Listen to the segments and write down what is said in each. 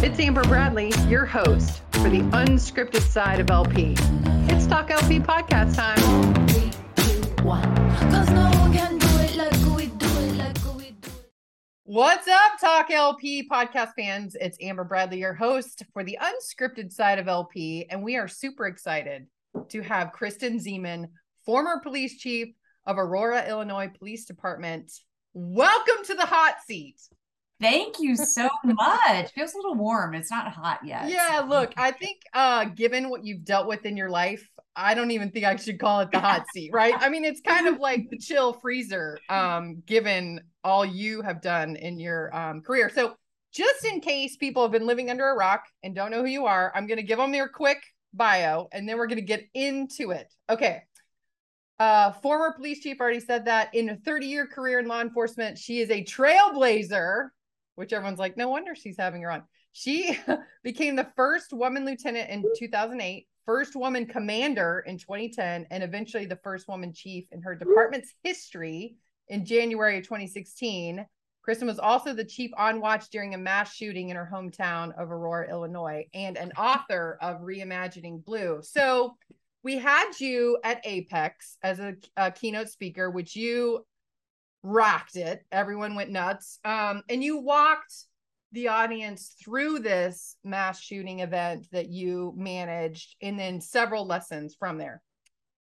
It's Amber Bradley, your host for the unscripted side of LP. It's Talk LP podcast time. Three, two, one. What's up, Talk LP podcast fans? It's Amber Bradley, your host for the unscripted side of LP, and we are super excited to have Kristen Ziman, former police chief of Aurora, Illinois Police Department. Welcome to the hot seat. Thank you so much. Feels a little warm. It's not hot yet. Yeah, look, I think uh given what you've dealt with in your life, I don't even think I should call it the hot seat, right? I mean, it's kind of like the chill freezer um given all you have done in your um career. So, just in case people have been living under a rock and don't know who you are, I'm going to give them your quick bio and then we're going to get into it. Okay. Uh, former police chief already said that in a 30 year career in law enforcement, she is a trailblazer which everyone's like, no wonder she's having her on. She became the first woman lieutenant in 2008, first woman commander in 2010, and eventually the first woman chief in her department's history in January of 2016. Kristen was also the chief on watch during a mass shooting in her hometown of Aurora, Illinois, and an author of Reimagining Blue. So we had you at Apex as a, a keynote speaker, which you rocked it. Everyone went nuts. Um, and you walked the audience through this mass shooting event that you managed, and then several lessons from there.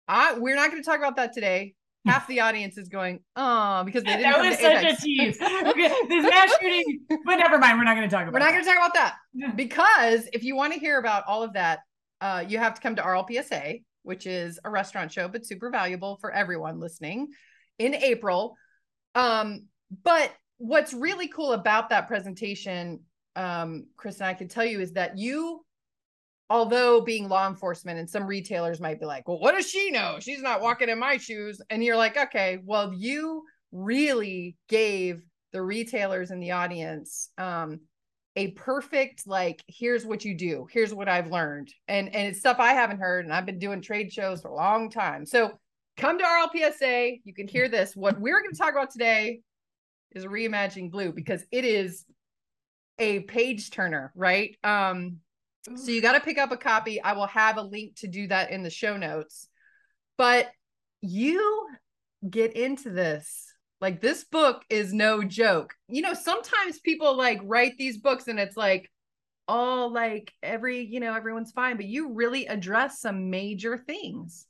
I we're not going to talk about that today. Half the audience is going, oh, because they didn't. That was to such Apex. a tease. Okay, this mass shooting, but never mind. We're not going to talk about. We're not going to talk about that because if you want to hear about all of that, uh, you have to come to RLPSA, which is a restaurant show, but super valuable for everyone listening in April. Um, but what's really cool about that presentation, um, Chris and I can tell you is that you, although being law enforcement and some retailers might be like, well, what does she know? She's not walking in my shoes. And you're like, okay, well, you really gave the retailers in the audience um a perfect like here's what you do here's what i've learned and and it's stuff i haven't heard and i've been doing trade shows for a long time so come to rlpsa you can hear this. What we're going to talk about today is reimagining blue because it is a page turner right? Um so you got to pick up a copy. I will have a link to do that in the show notes. But you get into this. Like this book is no joke. You know, sometimes people like write these books and it's like all like every, you know, everyone's fine, but you really address some major things.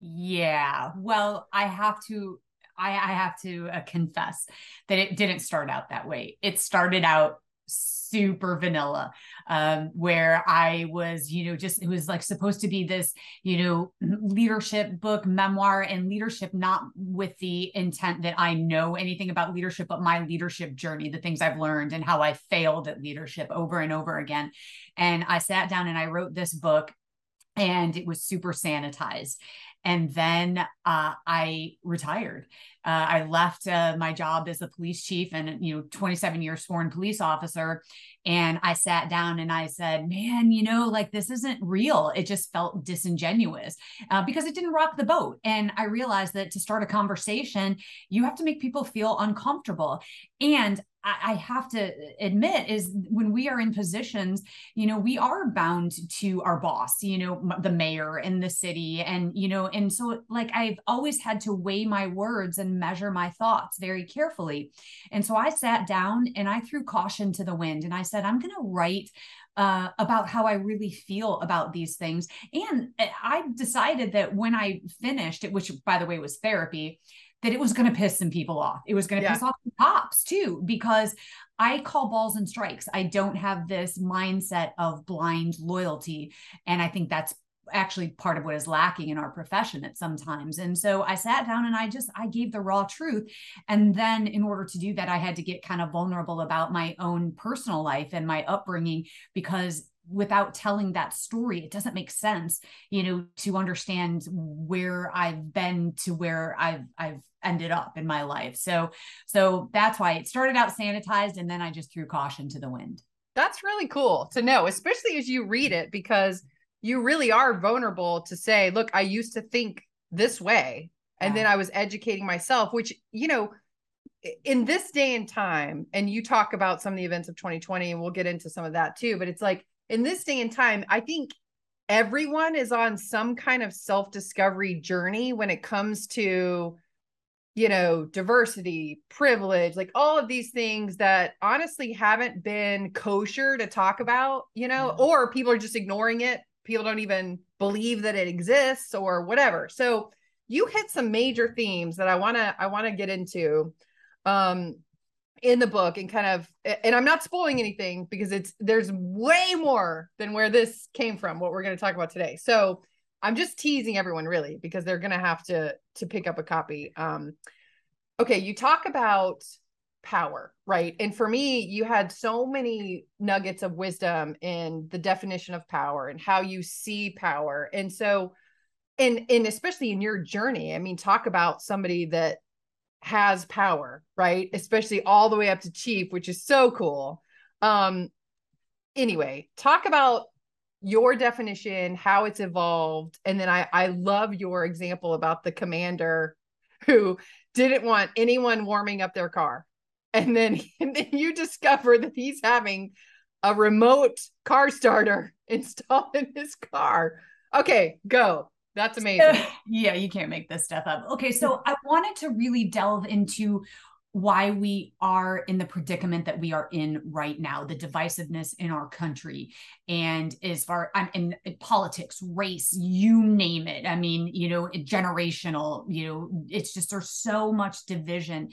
Yeah. Well, I have to. I, I have to uh, confess that it didn't start out that way. It started out super vanilla um where i was you know just it was like supposed to be this you know leadership book memoir and leadership not with the intent that i know anything about leadership but my leadership journey the things i've learned and how i failed at leadership over and over again and i sat down and i wrote this book and it was super sanitized and then uh, I retired. Uh, I left uh, my job as the police chief and you know 27 year sworn police officer, and I sat down and I said, "Man, you know, like this isn't real. It just felt disingenuous uh, because it didn't rock the boat." And I realized that to start a conversation, you have to make people feel uncomfortable, and I have to admit is when we are in positions, you know, we are bound to our boss, you know, the mayor in the city. And, you know, and so like I've always had to weigh my words and measure my thoughts very carefully. And so I sat down and I threw caution to the wind and I said, I'm going to write uh, about how I really feel about these things. And uh, I decided that when I finished it, which by the way was therapy, that it was going to piss some people off. It was going to Yeah. piss off the cops too, because I call balls and strikes. I don't have this mindset of blind loyalty. And I think that's actually part of what is lacking in our profession at sometimes. And so I sat down and I just I gave the raw truth. And then in order to do that, I had to get kind of vulnerable about my own personal life and my upbringing because without telling that story it doesn't make sense you know to understand where i've been to where i've i've ended up in my life so so that's why it started out sanitized and then i just threw caution to the wind That's really cool to know, especially as you read it, because you really are vulnerable to say, look, I used to think this way. And Yeah. then I was educating myself, which, you know, in this day and time, and you talk about some of the events of 2020, and we'll get into some of that too, but it's like in this day and time, I think everyone is on some kind of self discovery journey when it comes to you know, diversity, privilege, like all of these things that honestly haven't been kosher to talk about, you know, yeah. or people are just ignoring it. People don't even believe that it exists or whatever. So you hit some major themes that I want to I want to get into um in the book and kind of and I'm not spoiling anything because it's there's way more than where this came from what we're going to talk about today. So I'm just teasing everyone really because they're gonna have to to pick up a copy. Um, okay, you talk about power, right? And for me, you had so many nuggets of wisdom in the definition of power and how you see power. And so, and and especially in your journey, I mean, talk about somebody that has power, right? Especially all the way up to chief, which is so cool. Um, anyway, talk about your definition, how it's evolved, and then I I love your example about the commander who didn't want anyone warming up their car, and then and then you discover that he's having a remote car starter installed in his car. Okay, go. That's amazing. yeah, you can't make this stuff up. Okay, so I wanted to really delve into why we are in the predicament that we are in right now, the divisiveness in our country, and as far I'm in, in, politics, race, you name it. I mean, you know, generational, you know, it's just there's so much division,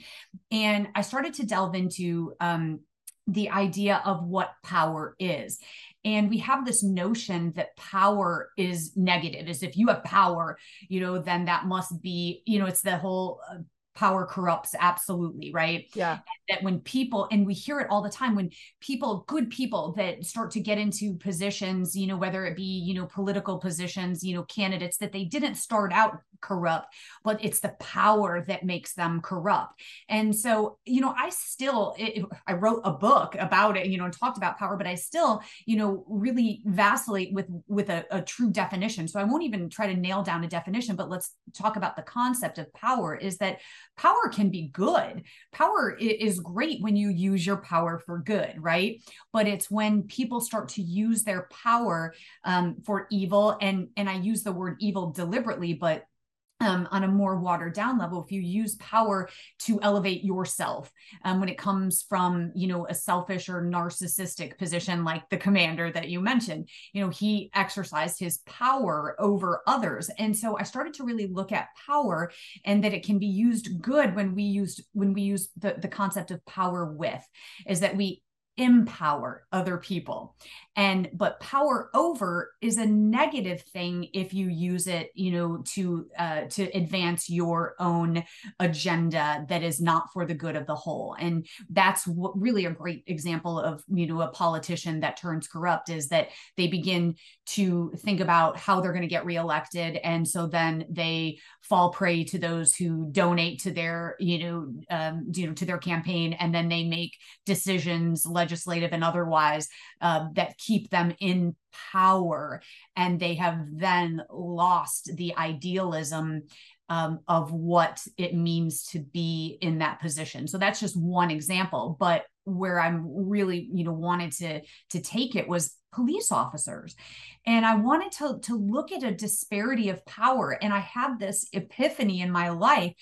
and I started to delve into um, the idea of what power is. And we have this notion that power is negative, as if you have power, you know, then that must be, you know, it's the whole uh, power corrupts absolutely right? Yeah. That when people and we hear it all the time when people good people that start to get into positions you know whether it be you know political positions you know candidates that they didn't start out corrupt but it's the power that makes them corrupt. And so you know i still it, i wrote a book about it you know and talked about power but i still you know really vacillate with with a, a true definition. So i won't even try to nail down a definition but let's talk about the concept of power is that power can be good. Power is great when you use your power for good, right? But it's when people start to use their power um, for evil, and and I use the word evil deliberately, but um, on a more watered down level if you use power to elevate yourself um, when it comes from you know a selfish or narcissistic position like the commander that you mentioned you know he exercised his power over others. And so i started to really look at power and that it can be used good when we used when we use the, the concept of power with is that we empower other people. And but power over is a negative thing if you use it you know to uh, to advance your own agenda that is not for the good of the whole. And that's what really a great example of you know a politician that turns corrupt is that they begin to think about how they're going to get reelected. And so then they fall prey to those who donate to their you know um, you know to their campaign. And then they make decisions legislative and otherwise uh, that keep them in power. And they have then lost the idealism um, of what it means to be in that position. So that's just one example. But where i'm really you know wanted to to take it was police officers. And i wanted to to look at a disparity of power. And i had this epiphany in my life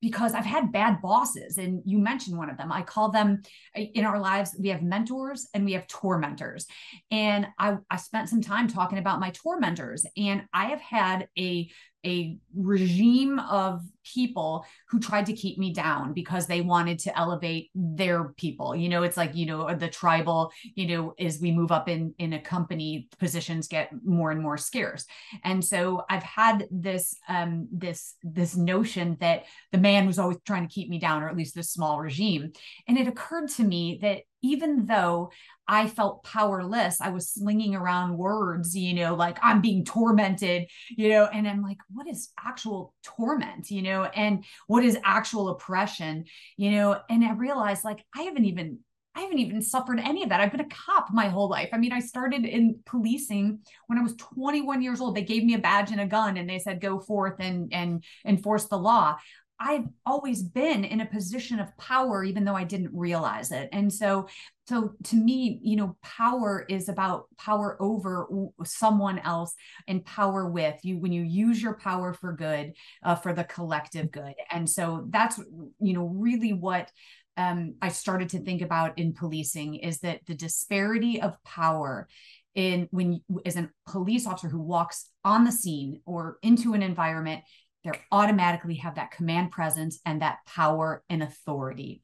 because I've had bad bosses, and you mentioned one of them. I call them eh, in our lives, we have mentors and we have tormentors. And I, I spent some time talking about my tormentors, and I have had a a regime of people who tried to keep me down because they wanted to elevate their people. You know it's like you know the tribal you know as we move up in in a company positions get more and more scarce. And so i've had this um this this notion that the man was always trying to keep me down or at least this small regime. And it occurred to me that even though I felt powerless. I was slinging around words, you know, like I'm being tormented, you know, and I'm like, what is actual torment, you know, and what is actual oppression, you know? And I realized like I haven't even I haven't even suffered any of that. I've been a cop my whole life. I mean, I started in policing when I was 21 years old. They gave me a badge and a gun and they said go forth and and enforce the law. I've always been in a position of power, even though I didn't realize it. And so, so to me, you know, power is about power over someone else and power with you when you use your power for good, uh, for the collective good. And so that's, you know, really what um, I started to think about in policing is that the disparity of power in when as a police officer who walks on the scene or into an environment they automatically have that command presence and that power and authority.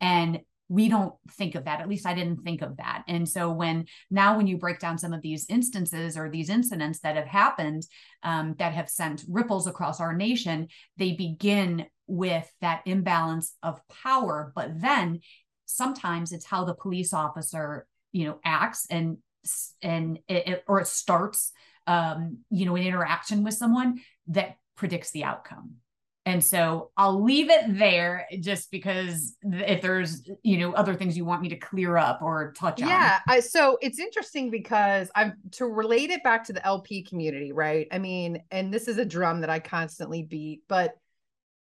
And we don't think of that at least i didn't think of that. And so when now when you break down some of these instances or these incidents that have happened um, that have sent ripples across our nation they begin with that imbalance of power. But then sometimes it's how the police officer you know acts and and it, it, or it starts um, you know an interaction with someone that predicts the outcome. And so i'll leave it there just because if there's you know other things you want me to clear up or touch on. Yeah so it's interesting because i'm to relate it back to the lp community right? I mean and this is a drum that i constantly beat but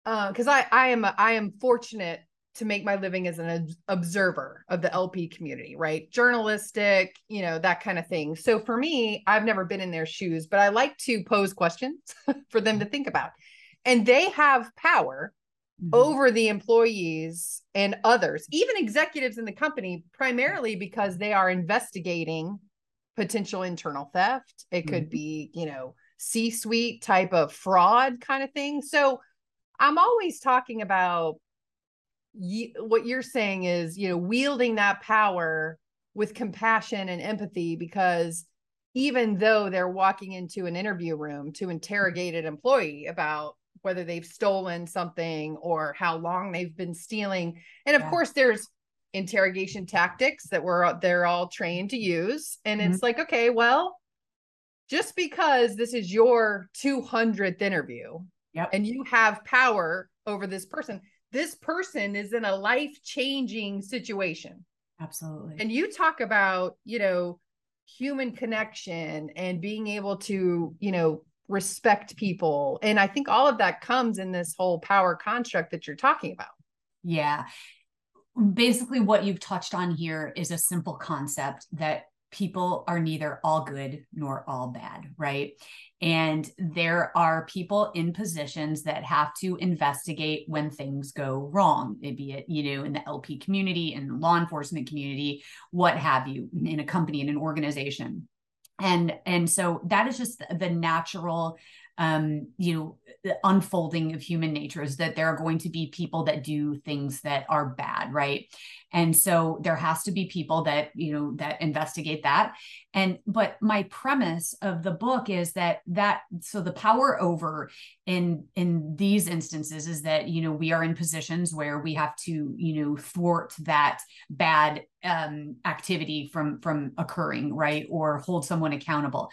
because uh, I I am a, I am fortunate to make my living as an observer of the LP community, right? Journalistic, you know, that kind of thing. So for me, I've never been in their shoes, but I like to pose questions for them to think about. And they have power mm-hmm. over the employees and others, even executives in the company, primarily because they are investigating potential internal theft. It could mm-hmm. be, you know, C suite type of fraud kind of thing. So I'm always talking about you, what you're saying is, you know, wielding that power with compassion and empathy because even though they're walking into an interview room to interrogate an employee about whether they've stolen something or how long they've been stealing and of yeah. course there's interrogation tactics that we're they're all trained to use and mm-hmm. it's like okay well just because this is your 200th interview yep. and you have power over this person this person is in a life changing situation. Absolutely. And you talk about, you know, human connection and being able to, you know, respect people. And I think all of that comes in this whole power construct that you're talking about. Yeah. Basically, what you've touched on here is a simple concept that people are neither all good nor all bad, right? And there are people in positions that have to investigate when things go wrong, be it, you know, in the LP community, in law enforcement community, what have you, in a company, in an organization. And and so that is just the natural um, you know, the unfolding of human nature is that there are going to be people that do things that are bad, right? And so there has to be people that, you know, that investigate that. And but my premise of the book is that that so the power over in in these instances is that, you know, we are in positions where we have to, you know, thwart that bad um activity from from occurring, right? Or hold someone accountable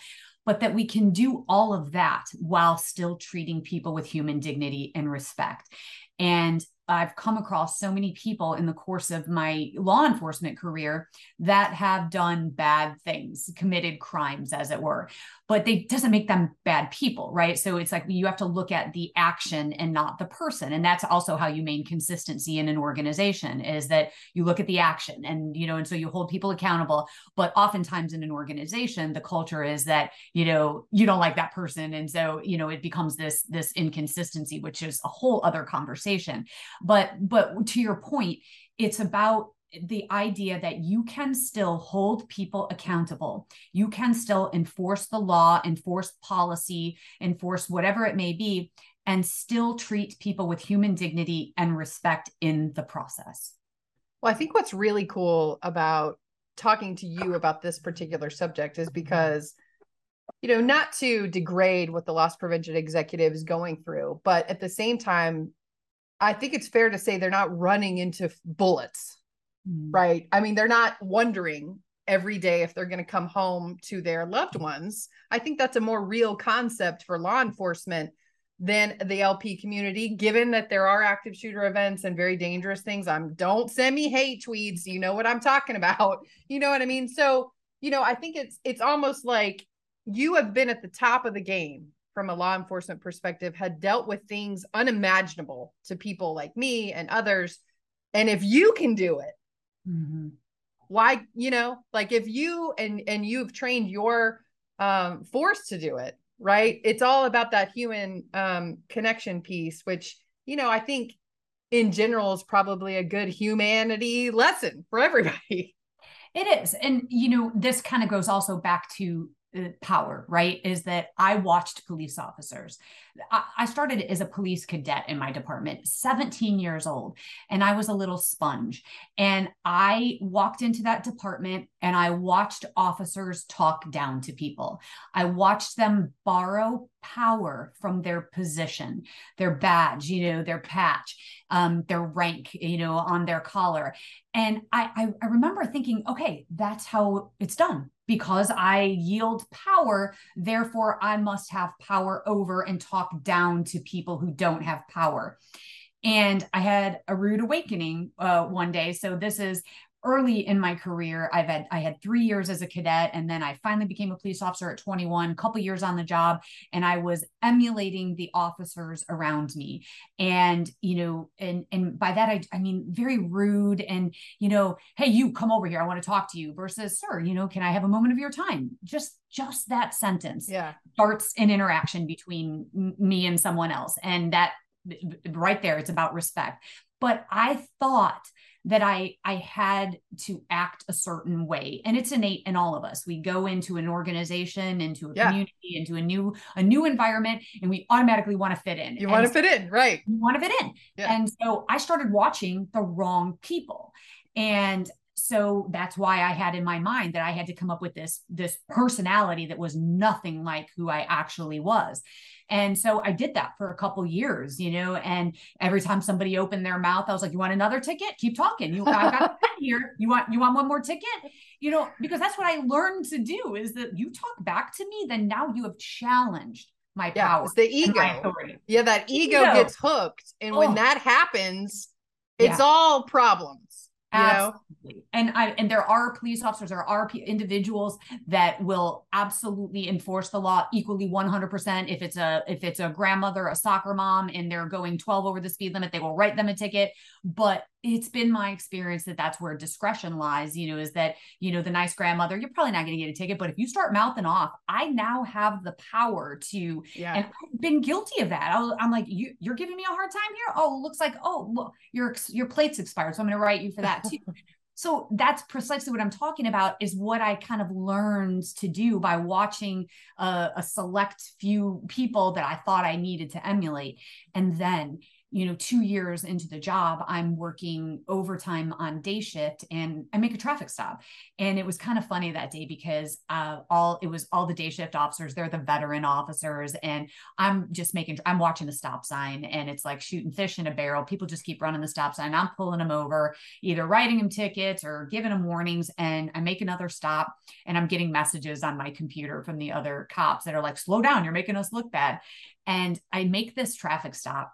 but that we can do all of that while still treating people with human dignity and respect. And I've come across so many people in the course of my law enforcement career that have done bad things, committed crimes, as it were, but they doesn't make them bad people, right? So it's like you have to look at the action and not the person, and that's also how you maintain consistency in an organization is that you look at the action, and you know, and so you hold people accountable. But oftentimes in an organization, the culture is that you know you don't like that person, and so you know it becomes this this inconsistency, which is a whole other conversation but but to your point it's about the idea that you can still hold people accountable. You can still enforce the law, enforce policy, enforce whatever it may be, and still treat people with human dignity and respect in the process. Well, I think what's really cool about talking to you about this particular subject is because, you know, not to degrade what the loss prevention executive is going through, but at the same time, I think it's fair to say they're not running into bullets, mm. right? I mean, they're not wondering every day if they're going to come home to their loved ones. I think that's a more real concept for law enforcement than the LP community, given that there are active shooter events and very dangerous things. I'm don't send me hate tweets. You know what I'm talking about. You know what I mean? So, you know, I think it's it's almost like you have been at the top of the game from a law enforcement perspective had dealt with things unimaginable to people like me and others and if you can do it Mhm. why you know like if you and and you've trained your um force to do it right it's all about that human um connection piece which you know i think in general is probably a good humanity lesson for everybody It is. And, you know, this kind of goes also back to uh, power, right? Is that I watched police officers. I, started as a police cadet in my department, 17 years old, and I was a little sponge. And I walked into that department and I watched officers talk down to people. I watched them borrow power from their position, their badge, you know, their patch, um, their rank, you know, on their collar. And I, I, I remember thinking, okay, that's how it's done because I yield power. Therefore, I must have power over and talk down to people who don't have power. And I had a rude awakening uh, one day. So this is early in my career i've had i had three years as a cadet and then i finally became a police officer at 21 a couple years on the job and i was emulating the officers around me. And you know and and by that i, I mean very rude and you know hey you come over here i want to talk to you versus sir you know can i have a moment of your time? Just just that sentence yeah. starts an interaction between me and someone else and that right there it's about respect. But i thought that i i had to act a certain way and it's innate in all of us we go into an organization into a Yeah. community into a new a new environment and we automatically want to fit in you want to fit in right you want to fit in. Yeah. And so I started watching the wrong people. And so that's why I had in my mind that I had to come up with this this personality that was nothing like who I actually was. And so I did that for a couple years, you know, and every time somebody opened their mouth, I was like, "You want another ticket? Keep talking. You I got a pen here. You want you want one more ticket?" You know, because that's what I learned to do is that you talk back to me, then now you have challenged my yeah power it's the ego yeah that ego, Ego. gets hooked and when Oh. that happens it's Yeah. all problems you know Absolutely. And I and there are police officers, there are individuals that will absolutely enforce the law equally 100%. If it's a if it's a grandmother, a soccer mom and they're going 12 over the speed limit, they will write them a ticket, but it's been my experience that that's where discretion lies, you know, is that, you know, the nice grandmother, you're probably not going to get a ticket, but if you start mouthing off, I now have the power to yeah and I've been guilty of that. I I'm like, you, you're giving me a hard time here. Oh, looks like, oh, look, your your plate's expired, so I'm going to write you for that too. so that's precisely what I'm talking about. Is what I kind of learned to do by watching a, a select few people that I thought I needed to emulate, and then you know, two years into the job, I'm working overtime on day shift and I make a traffic stop. And it was kind of funny that day because uh, all it was all the day shift officers, they're the veteran officers. And I'm just making, I'm watching the stop sign and it's like shooting fish in a barrel. People just keep running the stop sign. I'm pulling them over, either writing them tickets or giving them warnings. And I make another stop and I'm getting messages on my computer from the other cops that are like, slow down, you're making us look bad. And I make this traffic stop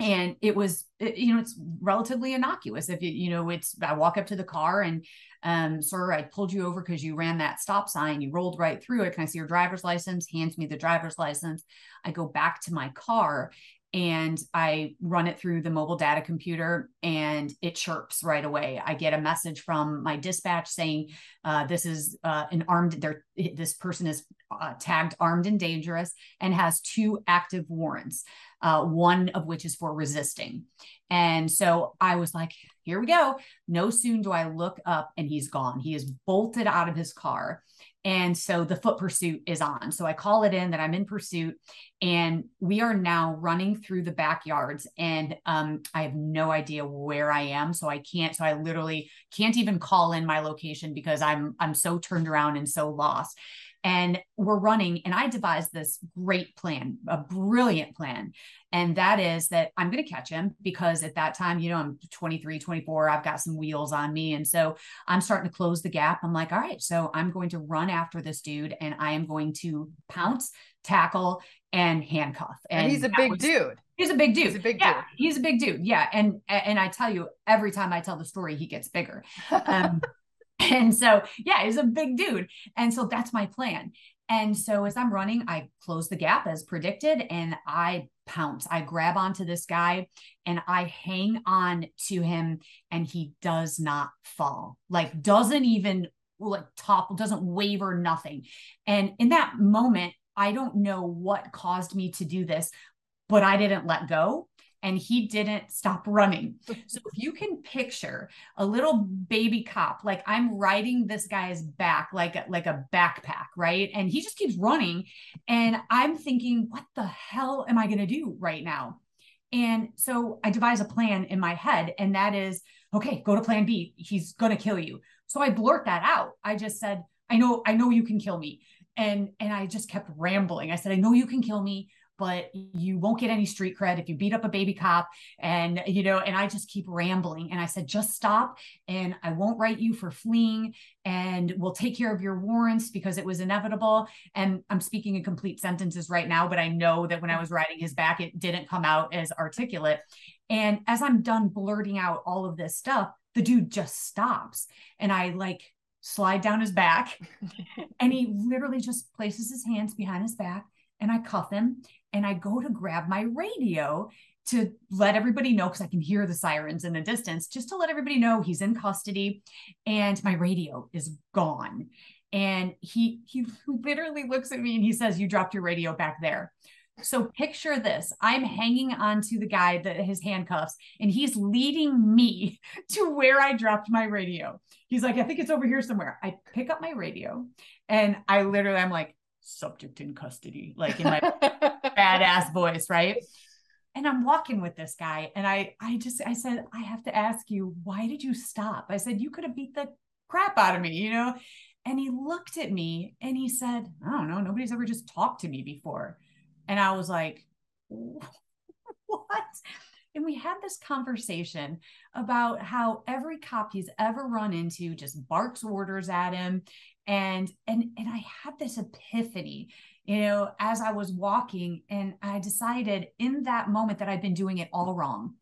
and it was you know it's relatively innocuous. If you you know it's i walk up to the car and um sir i pulled you over because you ran that stop sign. You rolled right through it. Can i see your driver's license? Hands me the driver's license. I go back to my car and i run it through the mobile data computer and it chirps right away. I get a message from my dispatch saying uh, this is uh, an armed there this person is uh, tagged armed and dangerous and has two active warrants uh, one of which is for resisting. And so I was like, here we go. No soon do I look up and he's gone. He is bolted out of his car. And so the foot pursuit is on. So I call it in that I'm in pursuit and we are now running through the backyards and um, I have no idea where I am. So I can't, so I literally can't even call in my location because I'm, I'm so turned around and so lost and we're running and i devised this great plan a brilliant plan and that is that i'm going to catch him because at that time you know i'm 23 24 i've got some wheels on me and so i'm starting to close the gap i'm like all right so i'm going to run after this dude and i am going to pounce tackle and handcuff and, he's a big was- dude He's a big dude. He's a big yeah, dude. he's a big dude. Yeah, and and I tell you, every time I tell the story, he gets bigger. Um, And so, yeah, he's a big dude. And so that's my plan. And so as I'm running, I close the gap as predicted and I pounce. I grab onto this guy and I hang on to him and he does not fall. Like doesn't even like topple, doesn't waver, nothing. And in that moment, I don't know what caused me to do this, but I didn't let go and he didn't stop running. So if you can picture a little baby cop, like I'm riding this guy's back like a, like a backpack, right? And he just keeps running and I'm thinking, what the hell am I going to do right now? And so I devise a plan in my head and that is, okay, go to plan B. He's going to kill you. So I blurt that out. I just said, I know I know you can kill me. And and I just kept rambling. I said, I know you can kill me but you won't get any street cred if you beat up a baby cop. And you know and i just keep rambling. And i said just stop and i won't write you for fleeing and we'll take care of your warrants because it was inevitable. And i'm speaking in complete sentences right now but i know that when i was writing his back it didn't come out as articulate. And as i'm done blurting out all of this stuff the dude just stops and i like slide down his back and he literally just places his hands behind his back and I cuff him and I go to grab my radio to let everybody know because I can hear the sirens in the distance, just to let everybody know he's in custody and my radio is gone. And he he literally looks at me and he says, "You dropped your radio back there." So picture this: I'm hanging onto the guy that his handcuffs, and he's leading me to where I dropped my radio. He's like, "I think it's over here somewhere." I pick up my radio, and I literally, I'm like, "Subject in custody," like in my badass voice, right? And I'm walking with this guy, and I, I just, I said, I have to ask you, why did you stop? I said, you could have beat the crap out of me, you know? And he looked at me and he said, I don't know, nobody's ever just talked to me before. And I was like, what? And we had this conversation about how every cop he's ever run into just barks orders at him. And and and I had this epiphany you know, as I was walking, and I decided in that moment that I'd been doing it all wrong.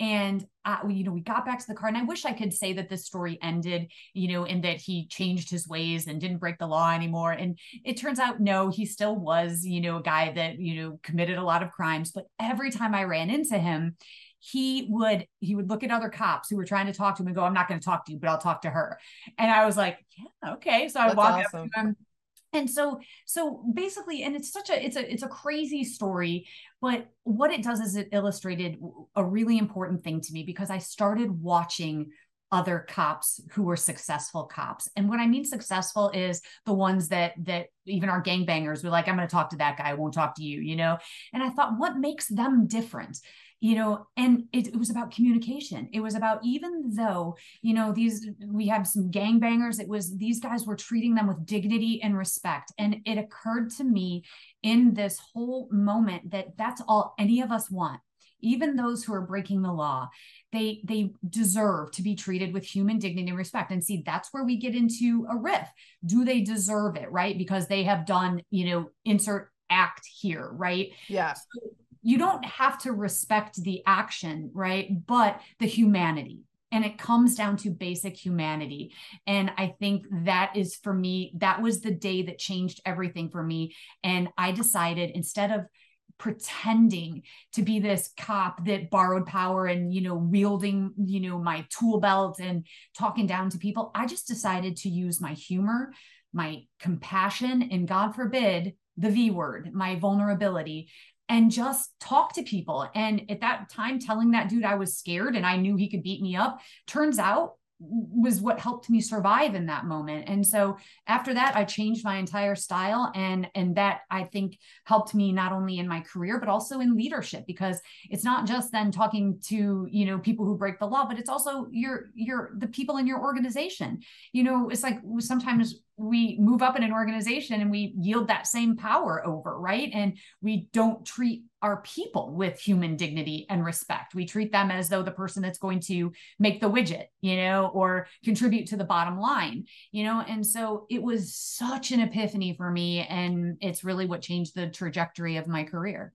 And uh, you know, we got back to the car, and I wish I could say that this story ended, you know, in that he changed his ways and didn't break the law anymore. And it turns out, no, he still was, you know, a guy that you know committed a lot of crimes. But every time I ran into him, he would he would look at other cops who were trying to talk to him and go, "I'm not going to talk to you, but I'll talk to her." And I was like, "Yeah, okay." So I walked awesome. up to him and so so basically and it's such a it's a it's a crazy story but what it does is it illustrated a really important thing to me because i started watching other cops who were successful cops. And what i mean successful is the ones that that even our gangbangers were like i'm going to talk to that guy. I won't talk to you you know? And i thought what makes them different you know and it, it, was about communication. It was about even though you know these we have some gangbangers it was these guys were treating them with dignity and respect. And it occurred to me in this whole moment that that's all any of us want. Even those who are breaking the law they they deserve to be treated with human dignity and respect. And see that's where we get into a riff. Do they deserve it right? Because they have done you know insert act here right? Yeah. So you don't have to respect the action, right? But the humanity. And it comes down to basic humanity. And I think that is for me, that was the day that changed everything for me. And I decided instead of pretending to be this cop that borrowed power and you know wielding you know my tool belt and talking down to people i just decided to use my humor my compassion and god forbid the v word my vulnerability and just talk to people. And at that time, telling that dude I was scared and I knew he could beat me up, turns out was what helped me survive in that moment and so after that i changed my entire style and and that i think helped me not only in my career but also in leadership because it's not just then talking to you know people who break the law but it's also your your the people in your organization you know it's like sometimes we move up in an organization and we yield that same power over, right? And we don't treat our people with human dignity and respect. We treat them as though the person that's going to make the widget, you know, or contribute to the bottom line, you know. And so it was such an epiphany for me. And it's really what changed the trajectory of my career.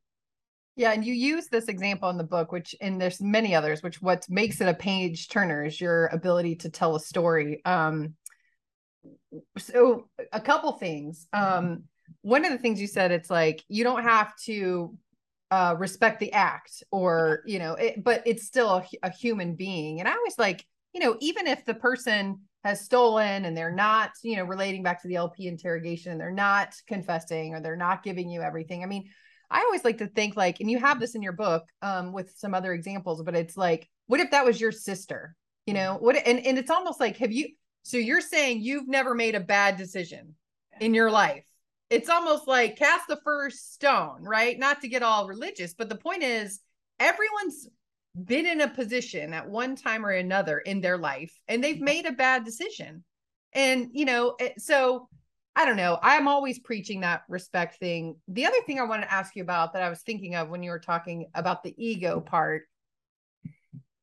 Yeah, and you use this example in the book, which and there's many others, which what makes it a page turner is your ability to tell a story. Um, so a couple things. Um, one of the things you said, it's like you don't have to uh, respect the act, or you know, it, but it's still a, a human being. And I always like, you know, even if the person has stolen and they're not, you know, relating back to the LP interrogation, and they're not confessing or they're not giving you everything. I mean, I always like to think like, and you have this in your book um, with some other examples, but it's like, what if that was your sister? You know, what and, and it's almost like, have you so you're saying you've never made a bad decision in your life. It's almost like cast the first stone, right? Not to get all religious, but the point is everyone's been in a position at one time or another in their life and they've made a bad decision. And, you know, eh, so I don't know. I'm always preaching that respect thing. The other thing I want to ask you about that I was thinking of when you were talking about the ego part,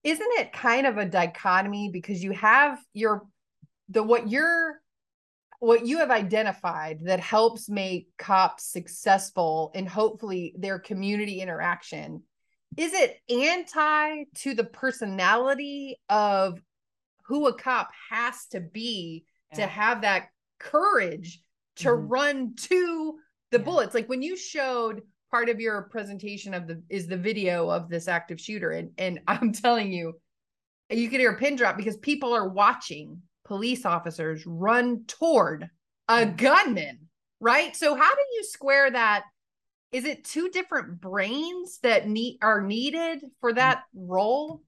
isn't it kind of a dichotomy because you have your the what you're what you have identified that helps make cops successful and hopefully their community interaction is it anti to the personality of who a cop has to be yeah. to have that courage to mm-hmm. run to the yeah. bullets like when you showed part of your presentation of the is the video of this active shooter and and i'm telling you you could hear a pin drop because people are watching police officers run toward a mm. gunman, right? So how do you square that? Is it two different brains that need are needed for mm. that role?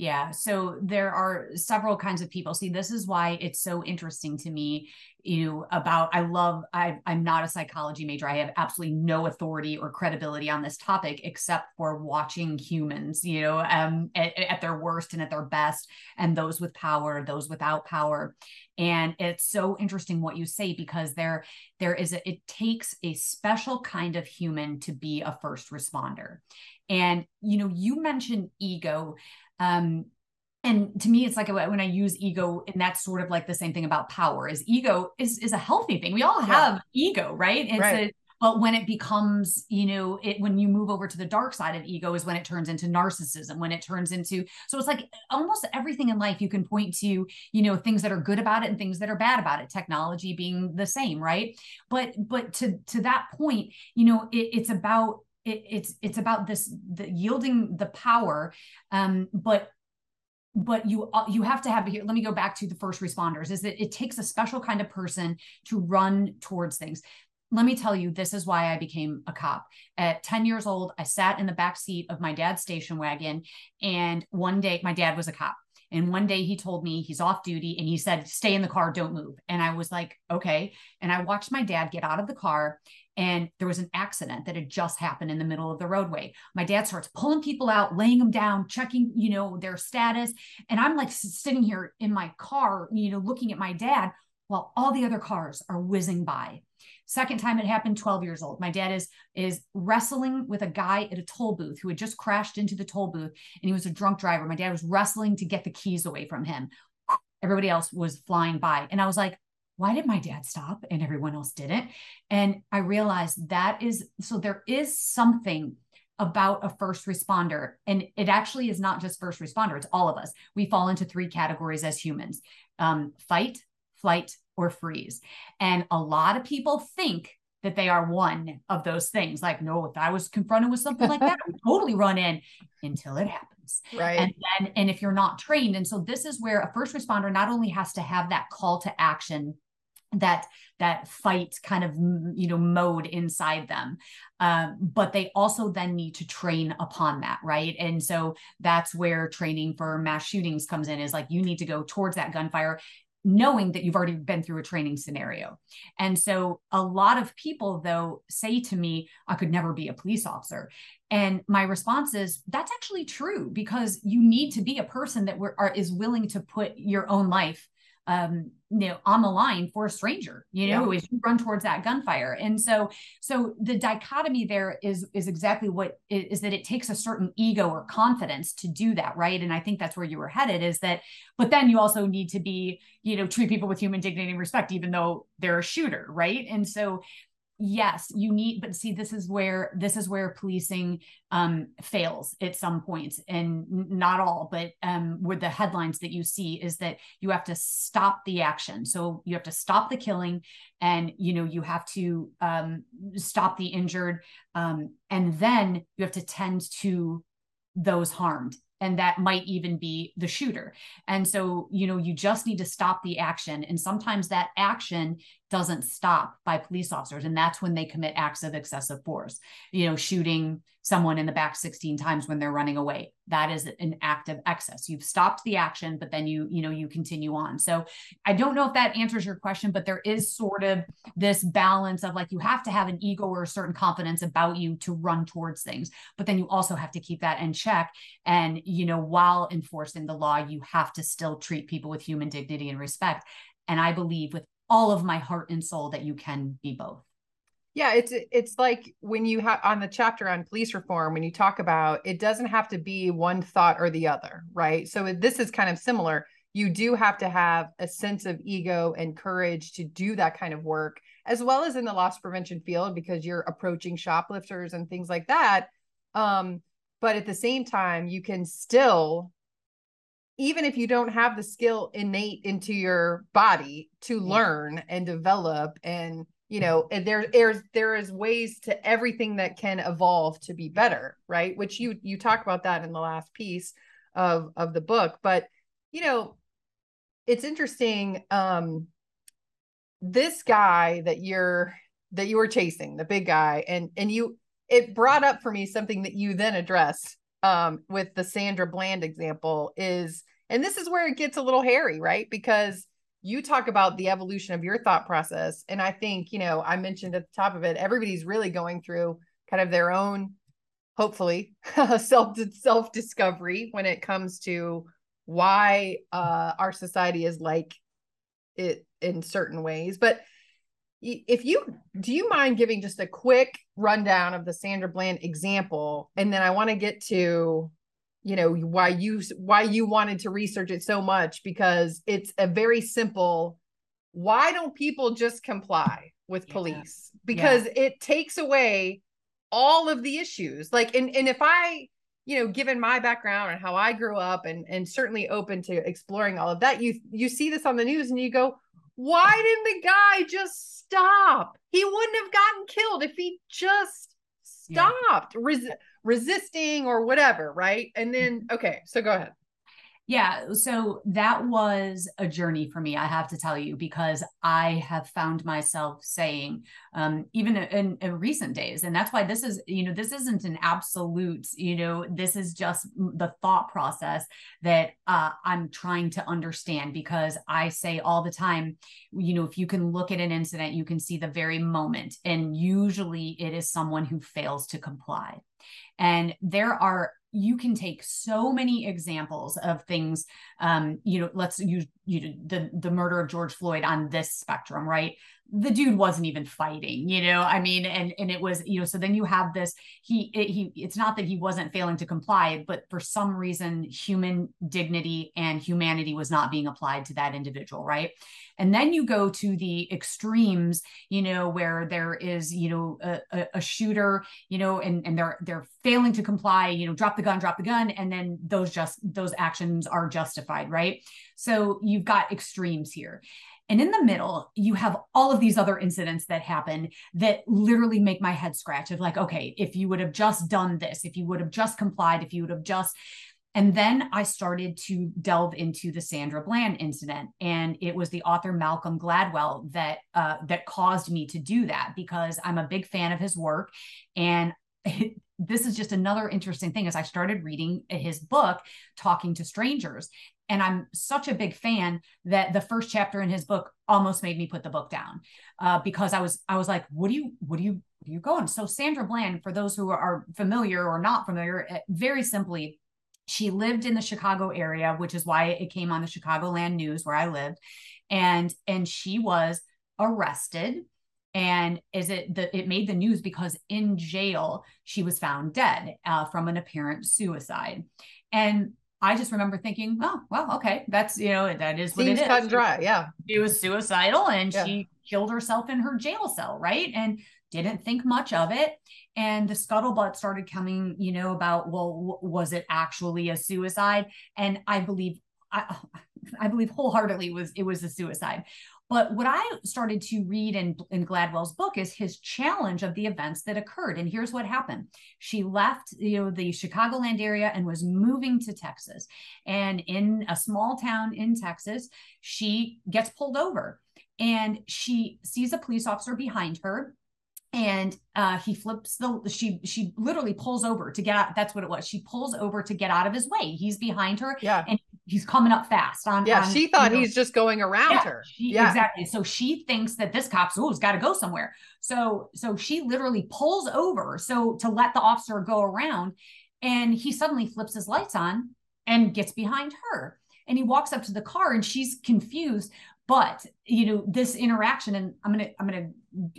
Yeah. So there are several kinds of people. See, this is why it's so interesting to me, you know, about I love I I'm not a psychology major. I have absolutely no authority or credibility on this topic except for watching humans, you know, um at, at their worst and at their best, and those with power, those without power. And it's so interesting what you say because there there is a, it takes a special kind of human to be a first responder. And you know, you mentioned ego um, and to me it's like when i use ego and that's sort of like the same thing about power is ego is is a healthy thing we all have yeah. ego right it's right. A, but when it becomes you know it when you move over to the dark side of ego is when it turns into narcissism when it turns into so it's like almost everything in life you can point to you know things that are good about it and things that are bad about it technology being the same right but but to to that point you know it, it's about it, it's it's about this the yielding the power um but but you uh, you have to have here let me go back to the first responders is that it takes a special kind of person to run towards things. Let me tell you this is why i became a cop. At 10 years old i sat in the back seat of my dad's station wagon and one day my dad was a cop and one day he told me he's off duty and he said, stay in the car, don't move. And I was like, okay. And I watched my dad get out of the car and there was an accident that had just happened in the middle of the roadway. My dad starts pulling people out, laying them down, checking, you know, their status. And I'm like sitting here in my car, you know, looking at my dad while all the other cars are whizzing by. Second time it happened, 12 years old. My dad is is wrestling with a guy at a toll booth who had just crashed into the toll booth and he was a drunk driver. My dad was wrestling to get the keys away from him. Everybody else was flying by. And I was like, why did my dad stop and everyone else didn't? And I realized that is so there is something about a first responder. And it actually is not just first responder, it's all of us. We fall into three categories as humans um, fight, flight, or freeze. And a lot of people think that they are one of those things. Like, no, if I was confronted with something like that, I would totally run in until it happens. Right. And then, and if you're not trained, and so this is where a first responder not only has to have that call to action that that fight kind of you know mode inside them um, but they also then need to train upon that right and so that's where training for mass shootings comes in is like you need to go towards that gunfire knowing that you've already been through a training scenario. And so a lot of people, though, say to me, I could never be a police officer. And my response is, that's actually true because you need to be a person that are, is willing to put your own life um, you know, on the line for a stranger, you know, yeah. as you run towards that gunfire. And so, so the dichotomy there is, is exactly what is, is that it takes a certain ego or confidence to do that. Right. And I think that's where you were headed is that, but then you also need to be, you know, treat people with human dignity and respect, even though they're a shooter. Right. And so yes you need but see this is where this is where policing um fails at some points and not all but um where the headlines that you see is that you have to stop the action. So you have to stop the killing and you know you have to um stop the injured um and then you have to tend to those harmed and that might even be the shooter. And so you know you just need to stop the action and sometimes that action doesn't stop by police officers and that's when they commit acts of excessive force. You know shooting someone in the back 16 times when they're running away that is an act of excess. You've stopped the action but then you you know you continue on. So i don't know if that answers your question but there is sort of this balance of like you have to have an ego or a certain confidence about you to run towards things but then you also have to keep that in check. And you know while enforcing the law you have to still treat people with human dignity and respect. And i believe with all of my heart and soul that you can be both Yeah, it's it's like when you have on the chapter on police reform when you talk about it doesn't have to be one thought or the other, right? So this is kind of similar. You do have to have a sense of ego and courage to do that kind of work, as well as in the loss prevention field because you're approaching shoplifters and things like that. Um, but at the same time, you can still even if you don't have the skill innate into your body to learn and develop and you know and there there's there is ways to everything that can evolve to be better right? Which you you talk about that in the last piece of of the book but you know it's interesting um this guy that you're that you were chasing the big guy and and you it brought up for me something that you then addressed um with the Sandra Bland example is and this is where it gets a little hairy right? Because you talk about the evolution of your thought process and I think you know I mentioned at the top of it everybody's really going through kind of their own hopefully self self discovery when it comes to why uh our society is like it in certain ways. But if you do you mind giving just a quick rundown of the Sandra Bland example? And then I want to get to you know why you why you wanted to research it so much because it's a very simple why don't people just comply with Yeah. police? Because it takes away all of the issues. Like and and if I you know given my background and how I grew up and and certainly open to exploring all of that you you see this on the news and you go why didn't the guy just stop? He wouldn't have gotten killed if he just Yeah. stopped. Res- resisting or whatever right? And mm-hmm. then okay so go ahead Yeah, so that was a journey for me, I have to tell you, because I have found myself saying, um, even in, in recent days, and that's why this is, you know, this isn't an absolute, you know, this is just the thought process that uh, I'm trying to understand. Because I say all the time, you know, if you can look at an incident, you can see the very moment, and usually it is someone who fails to comply. And there are you can take so many examples of things um you know let's use you the the murder of george floyd on this spectrum right the dude wasn't even fighting you know? I mean and and it was you know so then you have this he it, he it's not that he wasn't failing to comply but for some reason human dignity and humanity was not being applied to that individual right? And then you go to the extremes you know where there is you know a, a, a shooter you know and and they're they're failing to comply you know drop the gun drop the gun and then those just those actions are justified right? So you've got extremes here and in the middle, you have all of these other incidents that happen that literally make my head scratch of like, okay, if you would have just done this, if you would have just complied, if you would have just. And then I started to delve into the Sandra Bland incident, and it was the author Malcolm Gladwell that uh, that caused me to do that because I'm a big fan of his work, and this is just another interesting thing as I started reading his book, Talking to Strangers, and I'm such a big fan that the first chapter in his book almost made me put the book down uh, because I was I was like, what do you what do you where are you going? So Sandra Bland, for those who are familiar or not familiar, eh, very simply, she lived in the Chicago area, which is why it came on the Chicagoland News where I lived, and and she was arrested and is it the it made the news because in jail she was found dead uh, from an apparent suicide and i just remember thinking oh well okay that's you know that is what seems it is cut and dry yeah she was suicidal and Yeah. she killed herself in her jail cell, right? And didn't think much of it. And the scuttlebutt started coming, you know, about, well, was it actually a suicide? And I believe, I, I believe wholeheartedly was it was a suicide. But what I started to read in, in Gladwell's book is his challenge of the events that occurred. And here's what happened. She left, you know, the Chicagoland area and was moving to Texas. And in a small town in Texas, she gets pulled over and she sees a police officer behind her and uh, he flips the she she literally pulls over to get out that's what it was she pulls over to get out of his way he's behind her Yeah. and he's coming up fast on Yeah. on, She thought you know, he's just going around yeah, her. she- yeah. exactly so she thinks that this cop's oh has got to go somewhere so so she literally pulls over so to let the officer go around and he suddenly flips his lights on and gets behind her and he walks up to the car and she's confused but you know this interaction and i'm gonna i'm gonna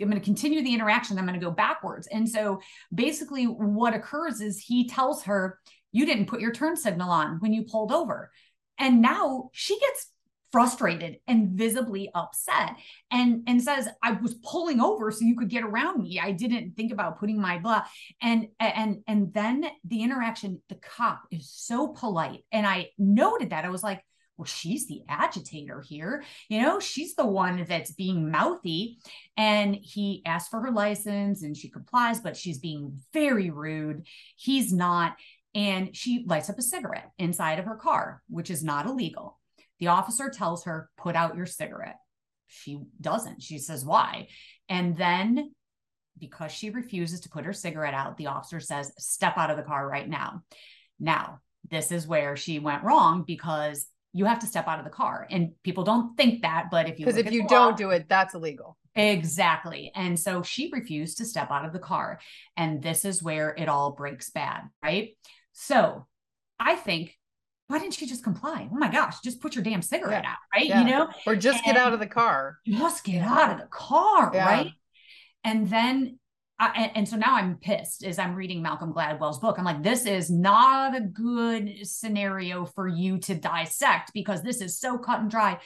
i'm gonna continue the interaction i'm gonna go backwards and so basically what occurs is he tells her you didn't put your turn signal on when you pulled over and now she gets frustrated and visibly upset and and says i was pulling over so you could get around me. I didn't think about putting my blah. And and and then the interaction the cop is so polite. And i noted that. I was like well she's the agitator here. You know she's the one that's being mouthy. And he asks for her license and she complies but she's being very rude. He's not and she lights up a cigarette inside of her car which is not illegal the officer tells her, put out your cigarette. She doesn't. She says, why? And then, because she refuses to put her cigarette out, the officer says, step out of the car right now. Now, this is where she went wrong because you have to step out of the car. And people don't think that, but if you Because if you don't law- do it, that's illegal. Exactly. And so she refused to step out of the car. And this is where it all breaks bad, right? So I think, why didn't she just comply? Oh my gosh, just put your damn cigarette out, right? Yeah. You know, Or just get out of the car. just get out of the car, Yeah. right? And then, I, and, and so now I'm pissed as I'm reading Malcolm Gladwell's book. I'm like, this is not a good scenario for you to dissect because this is so cut and dry.